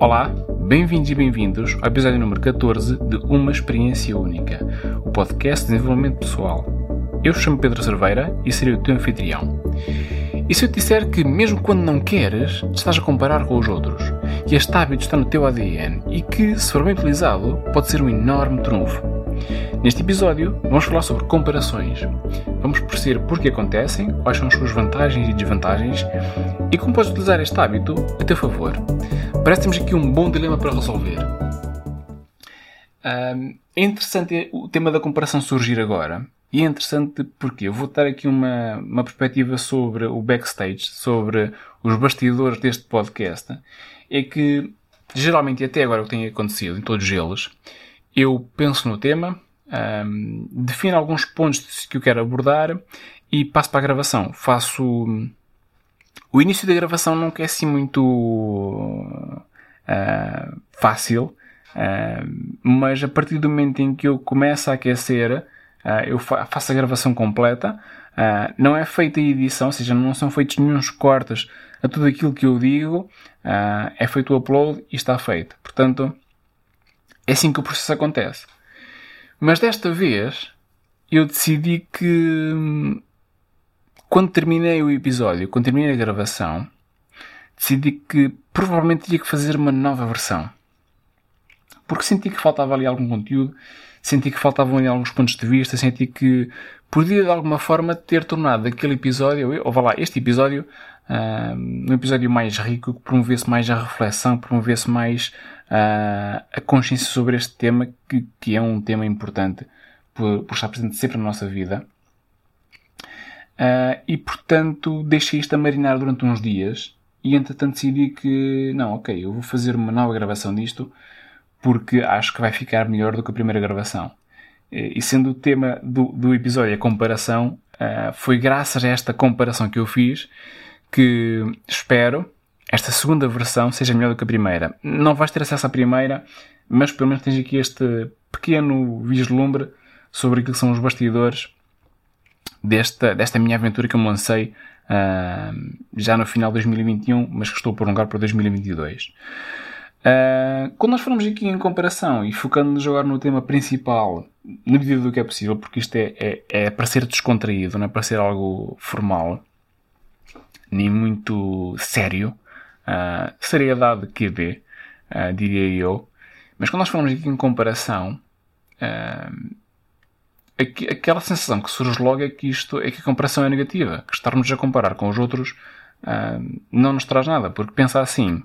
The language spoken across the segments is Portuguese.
Olá, bem-vindos e bem-vindos ao episódio número 14 de Uma Experiência Única, o podcast de desenvolvimento pessoal. Eu chamo Pedro Cerveira e serei o teu anfitrião. E se eu te disser que, mesmo quando não queres, te estás a comparar com os outros, e este hábito está no teu ADN e que, se for bem utilizado, pode ser um enorme trunfo? Neste episódio, vamos falar sobre comparações. Vamos perceber por que acontecem, quais são as suas vantagens e desvantagens e como podes utilizar este hábito a teu favor. Parece que temos aqui um bom dilema para resolver. é interessante o tema da comparação surgir agora. E é interessante porque eu vou dar aqui uma, uma perspectiva sobre o backstage, sobre os bastidores deste podcast. É que, geralmente, até agora o que tem acontecido em todos eles, eu penso no tema, um, defino alguns pontos que eu quero abordar e passo para a gravação. Faço. O início da gravação não é assim muito uh, fácil, uh, mas a partir do momento em que eu começo a aquecer, uh, eu fa faço a gravação completa. não é feita a edição, ou seja, não são feitos nenhum cortes a tudo aquilo que eu digo, é feito o upload e está feito. Portanto, é assim que o processo acontece. Mas desta vez eu decidi que quando terminei o episódio, quando terminei a gravação, decidi que provavelmente tinha que fazer uma nova versão. Porque senti que faltava ali algum conteúdo, senti que faltavam ali alguns pontos de vista, senti que podia de alguma forma ter tornado aquele episódio, ou vá lá, este episódio, uh, um episódio mais rico, que promovesse mais a reflexão, promovesse mais uh, a consciência sobre este tema, que, que é um tema importante por, por estar presente sempre na nossa vida. Uh, e portanto deixei isto a marinar durante uns dias e entretanto decidi que não, ok, eu vou fazer uma nova gravação disto porque acho que vai ficar melhor do que a primeira gravação. E sendo o tema do, do episódio a comparação, uh, foi graças a esta comparação que eu fiz que espero esta segunda versão seja melhor do que a primeira. Não vais ter acesso à primeira, mas pelo menos tens aqui este pequeno vislumbre sobre aquilo que são os bastidores desta, desta minha aventura que eu me lancei uh, já no final de 2021, mas que estou a prolongar para 2022. Uh, quando nós falamos aqui em comparação e focando-nos agora no tema principal, na medida do que é possível, porque isto é, é, é para ser descontraído, não é para ser algo formal, nem muito sério, uh, seriedade QB, uh, diria eu. Mas quando nós falamos aqui em comparação, uh, aquela sensação que surge logo é que isto é que a comparação é negativa, que estarmos a comparar com os outros uh, não nos traz nada, porque pensa assim.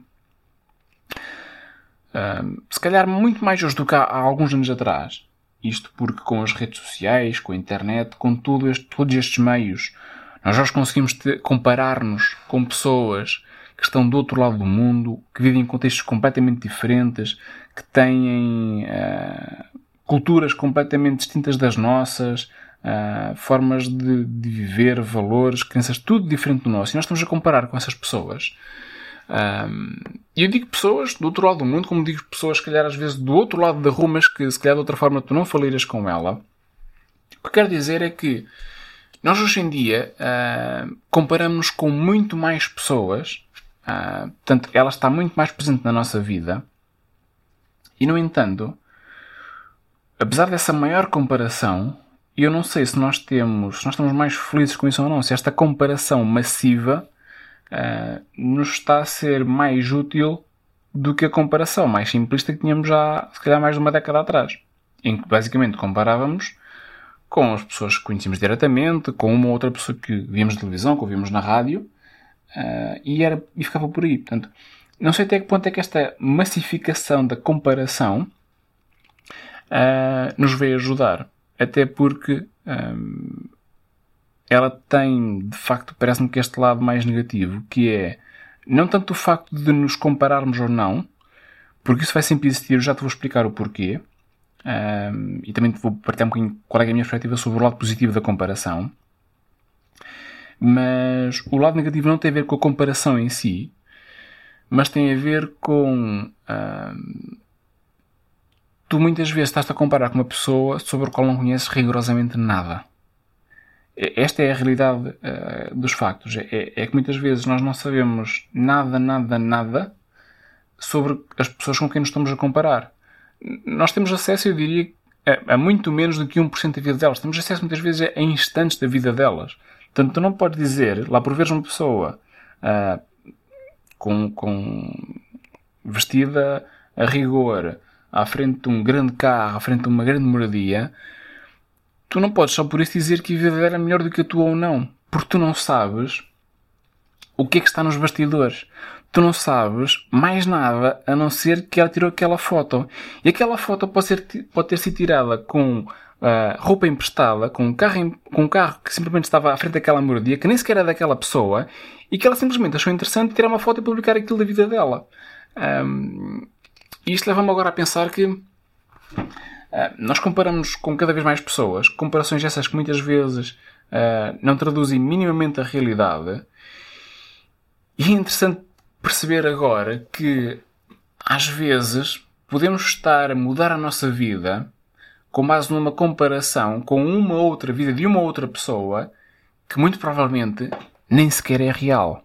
Uh, se calhar muito mais hoje do que há, há, alguns anos atrás. Isto porque com as redes sociais, com a internet, com tudo este, todos estes meios, nós já conseguimos comparar-nos com pessoas que estão do outro lado do mundo, que vivem em contextos completamente diferentes, que têm uh, culturas completamente distintas das nossas, uh, formas de, de, viver, valores, crenças, tudo diferente do nosso. E nós estamos a comparar com essas pessoas. E eu digo pessoas do outro lado do mundo, como digo pessoas, se calhar, às vezes do outro lado da rua, mas que se calhar de outra forma tu não faliras com ela. O que quero dizer é que nós hoje em dia uh, comparamos com muito mais pessoas Uh, portanto, ela está muito mais presente na nossa vida. E, no entanto, apesar dessa maior comparação, eu não sei se nós temos, se nós estamos mais felizes com isso ou não, se esta comparação massiva uh, nos está a ser mais útil do que a comparação mais simplista que tínhamos já, se calhar, mais de uma década atrás. Em que basicamente comparávamos com as pessoas que conhecíamos diretamente, com uma ou outra pessoa que víamos na televisão, que ouvimos na rádio, Uh, e, era, e ficava por aí. Portanto, não sei até que ponto é que esta massificação da comparação uh, nos veio ajudar. Até porque um, ela tem, de facto, parece-me que este lado mais negativo, que é não tanto o facto de nos compararmos ou não, porque isso vai sempre existir, eu já te vou explicar o porquê. Um, e também vou partilhar um bocadinho qual é a minha perspectiva sobre o lado positivo da comparação. Mas o lado negativo não tem a ver com a comparação em si, mas tem a ver com. Hum, tu muitas vezes estás a comparar com uma pessoa sobre a qual não conheces rigorosamente nada. Esta é a realidade uh, dos factos. É, é, que muitas vezes nós não sabemos nada, nada, nada sobre as pessoas com quem nos estamos a comparar. Nós temos acesso, eu diria, a, a muito menos do que 1% da vida delas. Temos acesso muitas vezes a, a instantes da vida delas. Portanto, tu não podes dizer, lá por veres uma pessoa uh, com, com vestida a rigor à frente de um grande carro, à frente de uma grande moradia, tu não podes só por isso dizer que a vida é melhor do que a tua ou não. Porque tu não sabes o que é que está nos bastidores. Tu não sabes mais nada a não ser que ela tirou aquela foto. E aquela foto pode, ser, pode ter sido tirada com uh, roupa emprestada, com um, carro, com um carro que simplesmente estava à frente daquela moradia, que nem sequer era daquela pessoa, e que ela simplesmente achou interessante tirar uma foto e publicar aquilo da vida dela. Um, e isto leva-me agora a pensar que uh, nós comparamos com cada vez mais pessoas, comparações essas que muitas vezes uh, não traduzem minimamente a realidade. E é interessante perceber agora que às vezes podemos estar a mudar a nossa vida com base numa comparação com uma outra vida de uma outra pessoa que muito provavelmente nem sequer é real.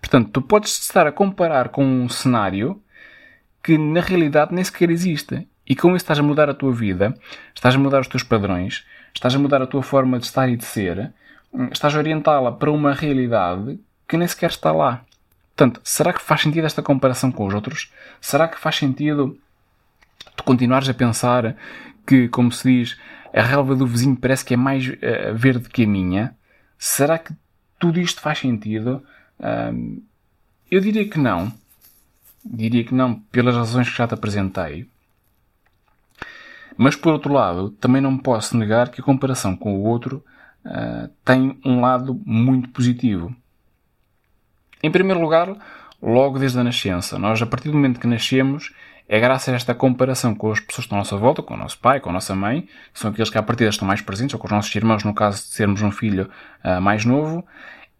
Portanto, tu podes estar a comparar com um cenário que na realidade nem sequer existe. E com isso estás a mudar a tua vida, estás a mudar os teus padrões, estás a mudar a tua forma de estar e de ser, estás a orientá-la para uma realidade que nem sequer está lá. Portanto, será que faz sentido esta comparação com os outros? Será que faz sentido tu continuares a pensar que, como se diz, a relva do vizinho parece que é mais uh, verde que a minha? Será que tudo isto faz sentido? Uh, eu diria que não. Diria que não, pelas razões que já te apresentei. Mas por outro lado, também não posso negar que a comparação com o outro uh, tem um lado muito positivo. Em primeiro lugar, logo desde a nascença, nós a partir do momento que nascemos, é graças a esta comparação com as pessoas que estão à nossa volta, com o nosso pai, com a nossa mãe, que são aqueles que à partida estão mais presentes, ou com os nossos irmãos, no caso de sermos um filho uh, mais novo,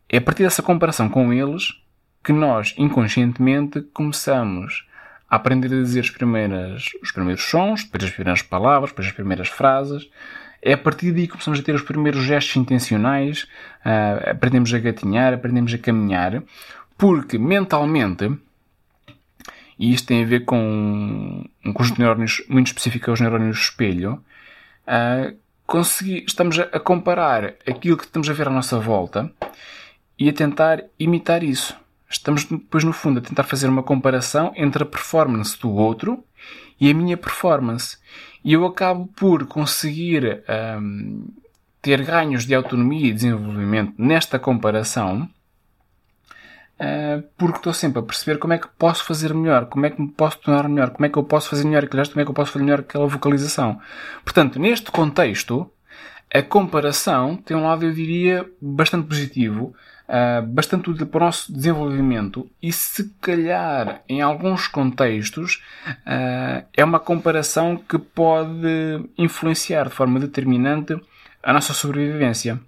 é a partir dessa comparação com eles que nós, inconscientemente, começamos a aprender a dizer as primeiras, os primeiros sons, depois as primeiras palavras, depois as primeiras frases. É a partir daí que começamos a ter os primeiros gestos intencionais, uh, aprendemos a gatinhar, aprendemos a caminhar, porque mentalmente, e isto tem a ver com um conjunto de neurónios muito específico aos neurónios espelho, uh, consegui, estamos a comparar aquilo que estamos a ver à nossa volta e a tentar imitar isso estamos depois no fundo a tentar fazer uma comparação entre a performance do outro e a minha performance. E eu acabo por conseguir um, ter ganhos de autonomia e desenvolvimento nesta comparação uh, porque estou sempre a perceber como é que posso fazer melhor, como é que me posso tornar melhor, como é que eu posso fazer melhor aquele como é que eu posso fazer melhor aquela vocalização. Portanto, neste contexto, a comparação tem um lado, eu diria, bastante positivo, uh, bastante útil para o nosso desenvolvimento e, se calhar, em alguns contextos, uh, é uma comparação que pode influenciar de forma determinante a nossa sobrevivência.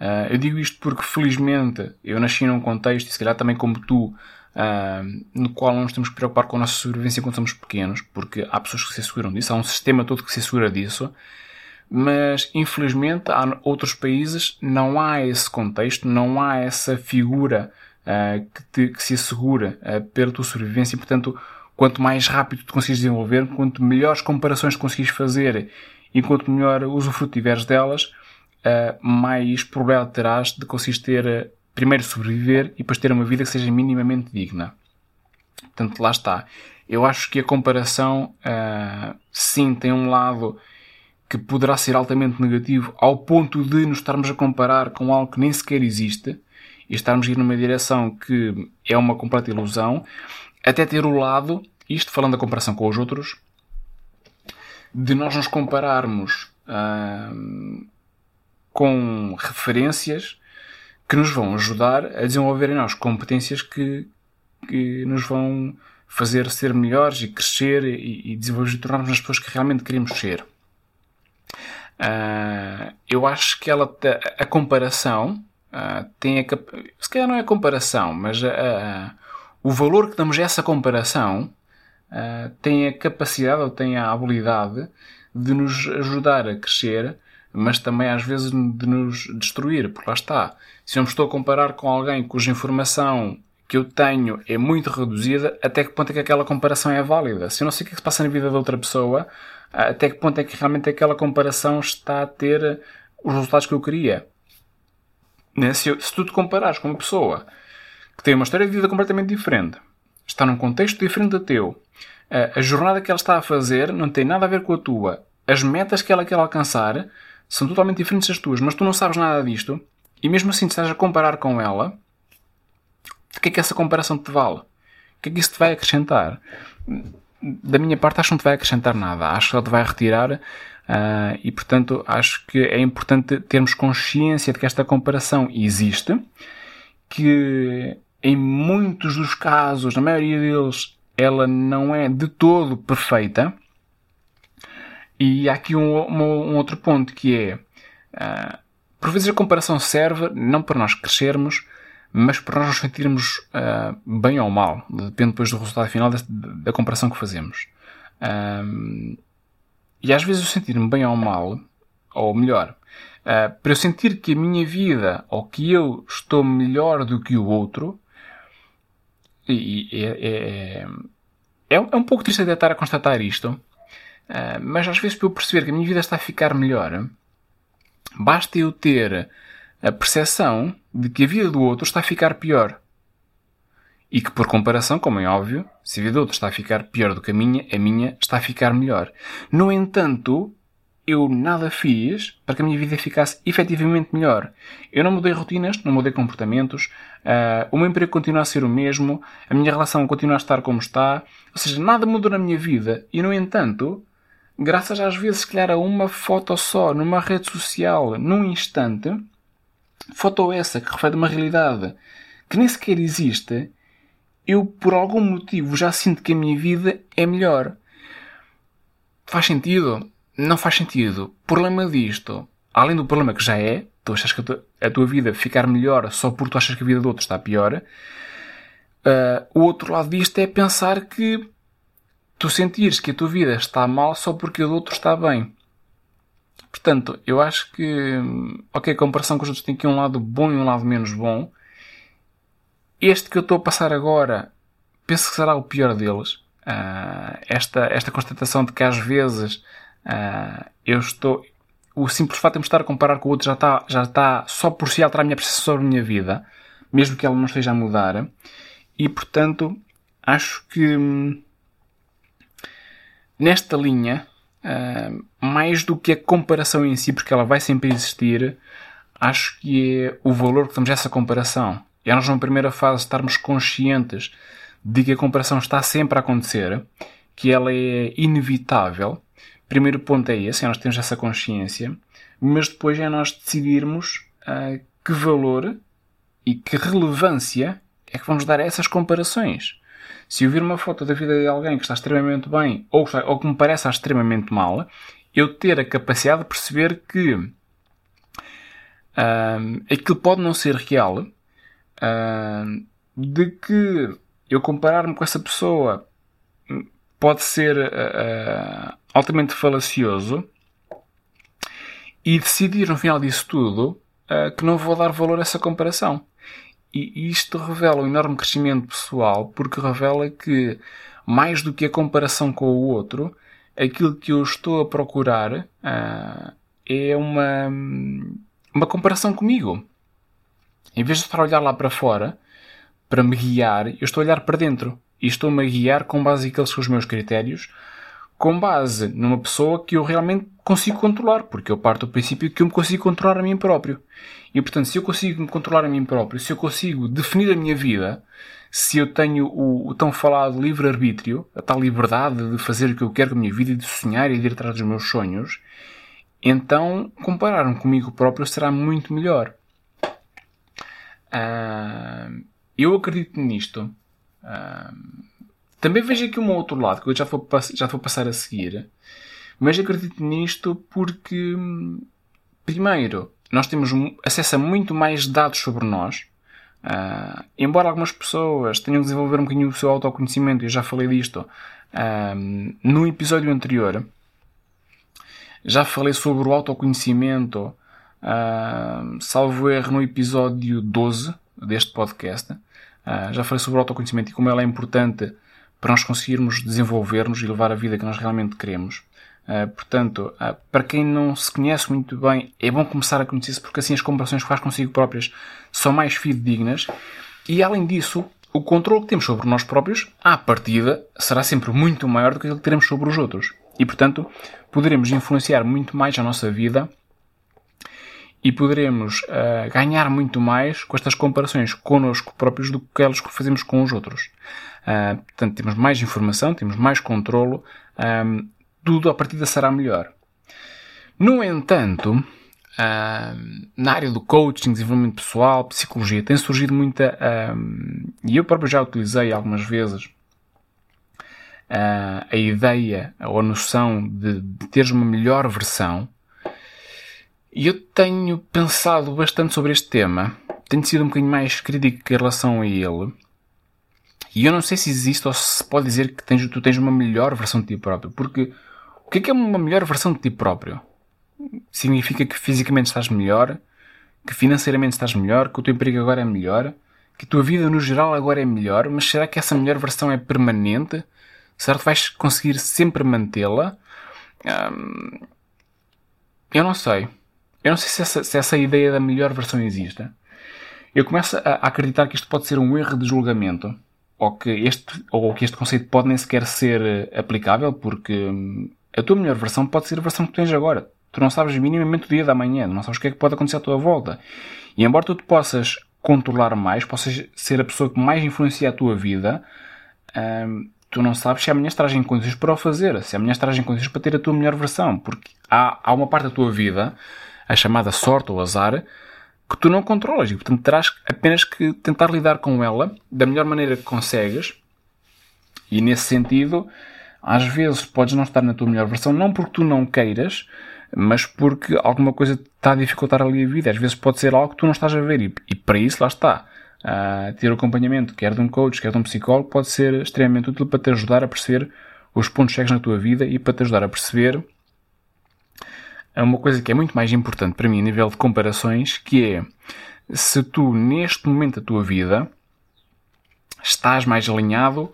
Uh, eu digo isto porque, felizmente, eu nasci num contexto, e se calhar também como tu, Uh, no qual nos temos que preocupar com a nossa sobrevivência quando somos pequenos, porque há pessoas que se asseguram disso, há um sistema todo que se assegura disso, mas infelizmente há outros países não há esse contexto, não há essa figura uh, que, te, que, se assegura uh, pela tua sobrevivência e, portanto, quanto mais rápido tu consegues desenvolver, quanto melhores comparações consegues fazer e quanto melhor usufruto tiveres delas, uh, mais probabilidade terás de conseguir ter, primeiro sobreviver e depois ter uma vida que seja minimamente digna. Portanto, lá está. Eu acho que a comparação, sim, tem um lado que poderá ser altamente negativo ao ponto de nos estarmos a comparar com algo que nem sequer existe e estarmos a ir numa direção que é uma completa ilusão, até ter o lado, isto falando da comparação com os outros, de nós nos compararmos hum, com referências que nos vão ajudar a desenvolver em nós competências que, que nos vão fazer ser melhores e crescer e, e desenvolver e tornarmos as pessoas que realmente queremos ser. Uh, eu acho que ela a, comparação uh, tem a se calhar não é a comparação, mas o valor que damos a essa comparação uh, tem a capacidade ou tem a habilidade de nos ajudar a crescer, mas também às vezes de nos destruir, porque lá está. Se eu me estou a comparar com alguém cuja informação que eu tenho é muito reduzida, até que ponto é que aquela comparação é válida? Se eu não sei o que, é que se passa na vida da outra pessoa, até que ponto é que realmente aquela comparação está a ter os resultados que eu queria? Né? Se, eu, se tu te comparares com uma pessoa que tem uma história de vida completamente diferente, está num contexto diferente do teu, a jornada que ela está a fazer não tem nada a ver com a tua, as metas que ela quer alcançar são totalmente diferentes das tuas, mas tu não sabes nada disto, e mesmo assim estás a comparar com ela, o que é que essa comparação te vale? O que é que isso te vai acrescentar? Da minha parte, acho que não te vai acrescentar nada. Acho que ela te vai retirar uh, e, portanto, acho que é importante termos consciência de que esta comparação existe, que em muitos dos casos, na maioria deles, ela não é de todo perfeita. E há aqui um, um, um outro ponto que é, uh, por vezes a comparação serve não para nós crescermos, mas para nós nos sentirmos uh, bem ou mal. Depende depois do resultado final da, da comparação que fazemos. Um, e às vezes eu sentir-me bem ou mal, ou melhor, uh, para eu sentir que a minha vida ou que eu estou melhor do que o outro, e, é, é, é, é um pouco triste até estar a constatar isto, uh, mas às vezes para eu perceber que a minha vida está a ficar melhor, basta eu ter a percepção de que a vida do outro está a ficar pior. E que, por comparação, como é óbvio, se a vida do outro está a ficar pior do que a minha, a minha está a ficar melhor. No entanto, eu nada fiz para que a minha vida ficasse efetivamente melhor. Eu não mudei rotinas, não mudei comportamentos, uh, o meu emprego continua a ser o mesmo, a minha relação continua a estar como está, ou seja, nada mudou na minha vida. E, no entanto, graças às vezes, se calhar, a uma foto só, numa rede social, num instante, foto essa que reflete uma realidade que nem sequer existe, eu por algum motivo já sinto que a minha vida é melhor. Faz sentido? Não faz sentido. Problema disto, além do problema que já é, tu achas que a tua vida ficar melhor só porque tu achas que a vida do outro está pior, uh, o outro lado disto é pensar que tu sentires que a tua vida está mal só porque a do outro está bem. Portanto, eu acho que, ok, a comparação com os outros tem aqui um lado bom e um lado menos bom. Este que eu estou a passar agora, penso que será o pior deles. Uh, esta, esta constatação de que às vezes uh, eu estou. O simples fato de me estar a comparar com o outro já está, já está só por si a alterar a minha percepção sobre a minha vida, mesmo que ela não esteja a mudar. E portanto, acho que hum, nesta linha Uh, mais do que a comparação em si, porque ela vai sempre existir, acho que é o valor que damos a essa comparação. É nós, numa primeira fase, estarmos conscientes de que a comparação está sempre a acontecer, que ela é inevitável. Primeiro ponto é esse, é nós termos essa consciência, mas depois é nós decidirmos uh, que valor e que relevância é que vamos dar a essas comparações. Se eu vir uma foto da vida de alguém que está extremamente bem ou, ou que me parece extremamente mal, eu ter a capacidade de perceber que uh, aquilo pode não ser real, de que eu comparar-me com essa pessoa pode ser uh, altamente falacioso e decidir no final disso tudo que não vou dar valor a essa comparação. E isto revela um enorme crescimento pessoal, porque revela que, mais do que a comparação com o outro, aquilo que eu estou a procurar uh, é uma, uma comparação comigo. Em vez de estar a olhar lá para fora, para me guiar, eu estou a olhar para dentro. E estou-me a guiar com base naqueles que são os meus critérios, com base numa pessoa que eu realmente consigo controlar, porque eu parto do princípio que eu me consigo controlar a mim próprio. E portanto, se eu consigo me controlar a mim próprio, se eu consigo definir a minha vida, se eu tenho o, o tão falado livre-arbítrio, a tal liberdade de fazer o que eu quero com a minha vida de sonhar e de ir atrás dos meus sonhos, então comparar-me comigo próprio será muito melhor. Uh, eu acredito nisto. Uh, também vejo aqui um outro lado que eu já vou, já vou passar a seguir. Mas acredito nisto porque, primeiro, nós temos acesso a muito mais dados sobre nós. Uh, embora algumas pessoas tenham que desenvolver um bocadinho o seu autoconhecimento, eu já falei disto uh, no episódio anterior, já falei sobre o autoconhecimento, uh, salvo erro no episódio 12 deste podcast. Já falei sobre o autoconhecimento e como ela é importante para nós conseguirmos desenvolver-nos e levar a vida que nós realmente queremos. Uh, portanto, uh, para quem não se conhece muito bem, é bom começar a conhecer-se porque assim as comparações que faz consigo próprias são mais fidedignas. E além disso, o controle que temos sobre nós próprios, à partida, será sempre muito maior do que aquilo que teremos sobre os outros. E, portanto, poderemos influenciar muito mais a nossa vida e poderemos uh, ganhar muito mais com estas comparações connosco próprios do que aquelas que fazemos com os outros. Uh, portanto, temos mais informação, temos mais controlo, um, tudo a partida será melhor. No entanto, uh, na área do coaching, desenvolvimento pessoal, psicologia, tem surgido muita, e eu próprio já utilizei algumas vezes, a ideia ou a noção de, de teres uma melhor versão e eu tenho pensado bastante sobre este tema. Tenho sido um bocadinho mais crítico em relação a ele. E eu não sei se existe ou se pode dizer que tens, tu tens uma melhor versão de ti próprio. Porque o que é, que é uma melhor versão de ti próprio? Significa que fisicamente estás melhor, que financeiramente estás melhor, que o teu emprego agora é melhor, que a tua vida no geral agora é melhor, mas será que essa melhor versão é permanente? Será que vais conseguir sempre mantê-la? Hum, eu não sei. Eu não sei se essa, se essa ideia da melhor versão existe. Eu começo a acreditar que isto pode ser um erro de julgamento, ou que este, ou que este conceito pode nem sequer ser eh, aplicável, porque hum, a tua melhor versão pode ser a versão que tens agora. Tu não sabes minimamente o dia da manhã, não sabes o que é que pode acontecer à tua volta. E embora tu te possas controlar mais, possas ser a pessoa que mais influencia a tua vida, hum, tu não sabes se amanhã estás em condições para o fazer, se amanhã estás em condições para ter a tua melhor versão, porque há, há uma parte da tua vida a chamada sorte ou azar, que tu não controlas e, portanto, terás apenas que tentar lidar com ela da melhor maneira que consegues. E nesse sentido, às vezes podes não estar na tua melhor versão, não porque tu não queiras, mas porque alguma coisa está a dificultar ali a vida. Às vezes pode ser algo que tu não estás a ver e, e para isso lá está. Uh, ter o acompanhamento, quer de um coach, quer de um psicólogo, pode ser extremamente útil para te ajudar a perceber os pontos cegos na tua vida e para te ajudar a perceber é uma coisa que é muito mais importante para mim a nível de comparações, que é se tu neste momento da tua vida estás mais alinhado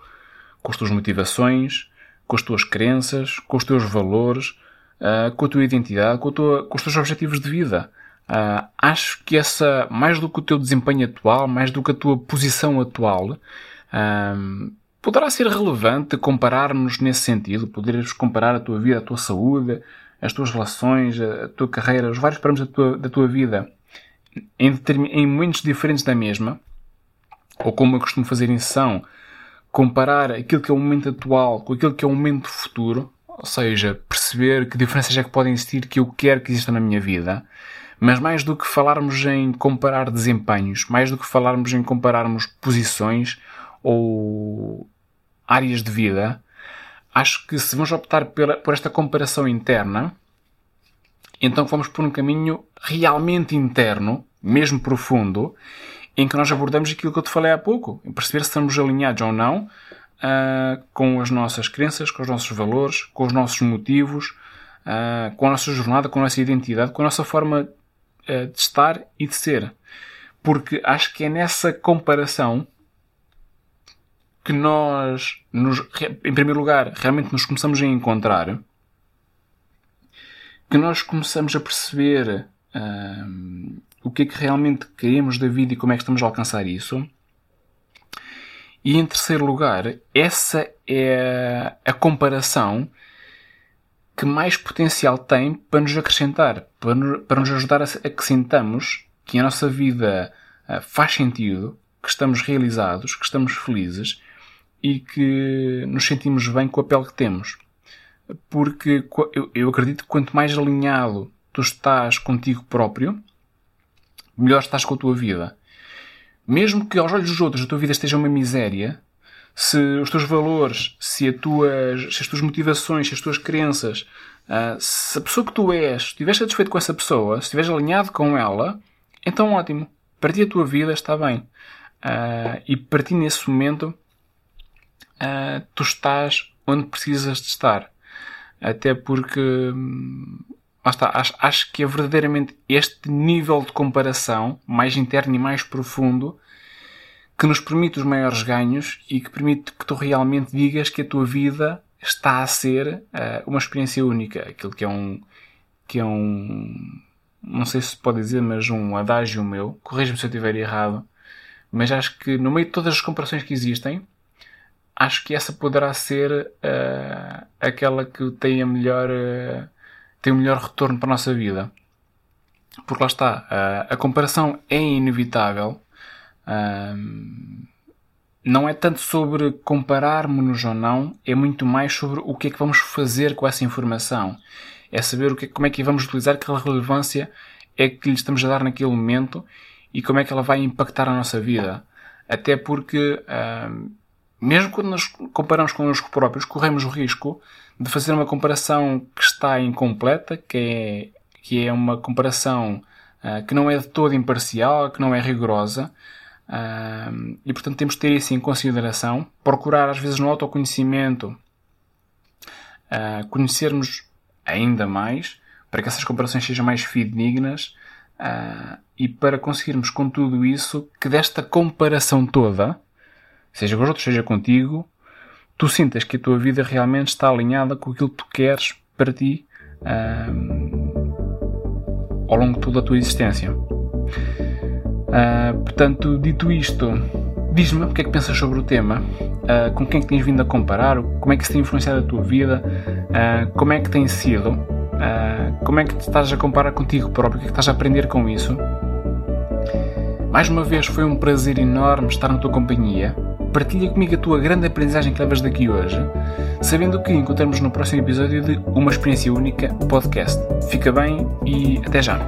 com as tuas motivações, com as tuas crenças, com os teus valores, uh, com a tua identidade, com, tua, com, os teus objetivos de vida. Uh, acho que essa, mais do que o teu desempenho atual, mais do que a tua posição atual, uh, poderá ser relevante compararmos nesse sentido, poderes comparar a tua vida, a tua saúde, as tuas relações, a tua carreira, os vários parâmetros da tua, da tua vida em, em momentos diferentes da mesma, ou como eu costumo fazer em sessão, comparar aquilo que é o momento atual com aquilo que é o momento futuro, ou seja, perceber que diferenças é que podem existir que eu quero que existam na minha vida, mas mais do que falarmos em comparar desempenhos, mais do que falarmos em compararmos posições ou áreas de vida, acho que se vamos optar pela, por esta comparação interna, então vamos por um caminho realmente interno, mesmo profundo, em que nós abordamos aquilo que eu te falei há pouco, em perceber se estamos alinhados ou não uh, com as nossas crenças, com os nossos valores, com os nossos motivos, uh, com a nossa jornada, com a nossa identidade, com a nossa forma uh, de estar e de ser. Porque acho que é nessa comparação que nós, nos, em primeiro lugar, realmente nos começamos a encontrar, que nós começamos a perceber hum, o que é que realmente queremos da vida e como é que estamos a alcançar isso. E em terceiro lugar, essa é a comparação que mais potencial tem para nos acrescentar, para nos, ajudar a, que sintamos que a nossa vida uh, faz sentido, que estamos realizados, que estamos felizes e que nos sentimos bem com a pele que temos. Porque eu, acredito que quanto mais alinhado tu estás contigo próprio, melhor estás com a tua vida. Mesmo que aos olhos dos outros a tua vida esteja uma miséria, se os teus valores, se, tuas, se as tuas motivações, se as tuas crenças, uh, se a pessoa que tu és, estiveres satisfeito com essa pessoa, se estiveres alinhado com ela, então ótimo. Para ti a tua vida está bem. Uh, e para ti nesse momento uh, tu estás onde precisas de estar. Até porque, hum, está, acho, acho que é verdadeiramente este nível de comparação, mais interno e mais profundo, que nos permite os maiores ganhos e que permite que tu realmente digas que a tua vida está a ser uh, uma experiência única. Aquilo que é um. que é um. não sei se pode dizer, mas um adágio meu. Corrija-me se eu estiver errado. Mas acho que no meio de todas as comparações que existem, acho que essa poderá ser uh, aquela que tem a melhor. Uh, tem o melhor retorno para a nossa vida. Porque lá está, a comparação é inevitável. não é tanto sobre compararmos-nos ou não, é muito mais sobre o que é que vamos fazer com essa informação. É saber o que, como é que vamos utilizar, aquela relevância é que lhe estamos a dar naquele momento e como é que ela vai impactar a nossa vida. Até porque, mesmo quando nos comparamos connosco próprios, corremos o risco de fazer uma comparação que está incompleta, que é que é uma comparação uh, que não é de todo imparcial, que não é rigorosa, uh, e portanto temos de ter isso em consideração, procurar às vezes no autoconhecimento uh, conhecermos ainda mais, para que essas comparações sejam mais fidedignas e para conseguirmos com tudo isso que desta comparação toda, seja com os outros, seja contigo, tu sintas que a tua vida realmente está alinhada com aquilo que tu queres para ti ao longo de toda a tua existência. Uh, portanto, dito isto, diz-me o que é que pensas sobre o tema, uh, com quem é que tens vindo a comparar, como é que se tem influenciado a tua vida, uh, como é que tem sido, como é que te estás a comparar contigo próprio, o que é que estás a aprender com isso. Mais uma vez, foi um prazer enorme estar na tua companhia. Partilha comigo a tua grande aprendizagem que levas daqui hoje, sabendo que encontramos no próximo episódio de Uma Experiência Única podcast. Fica bem e até já!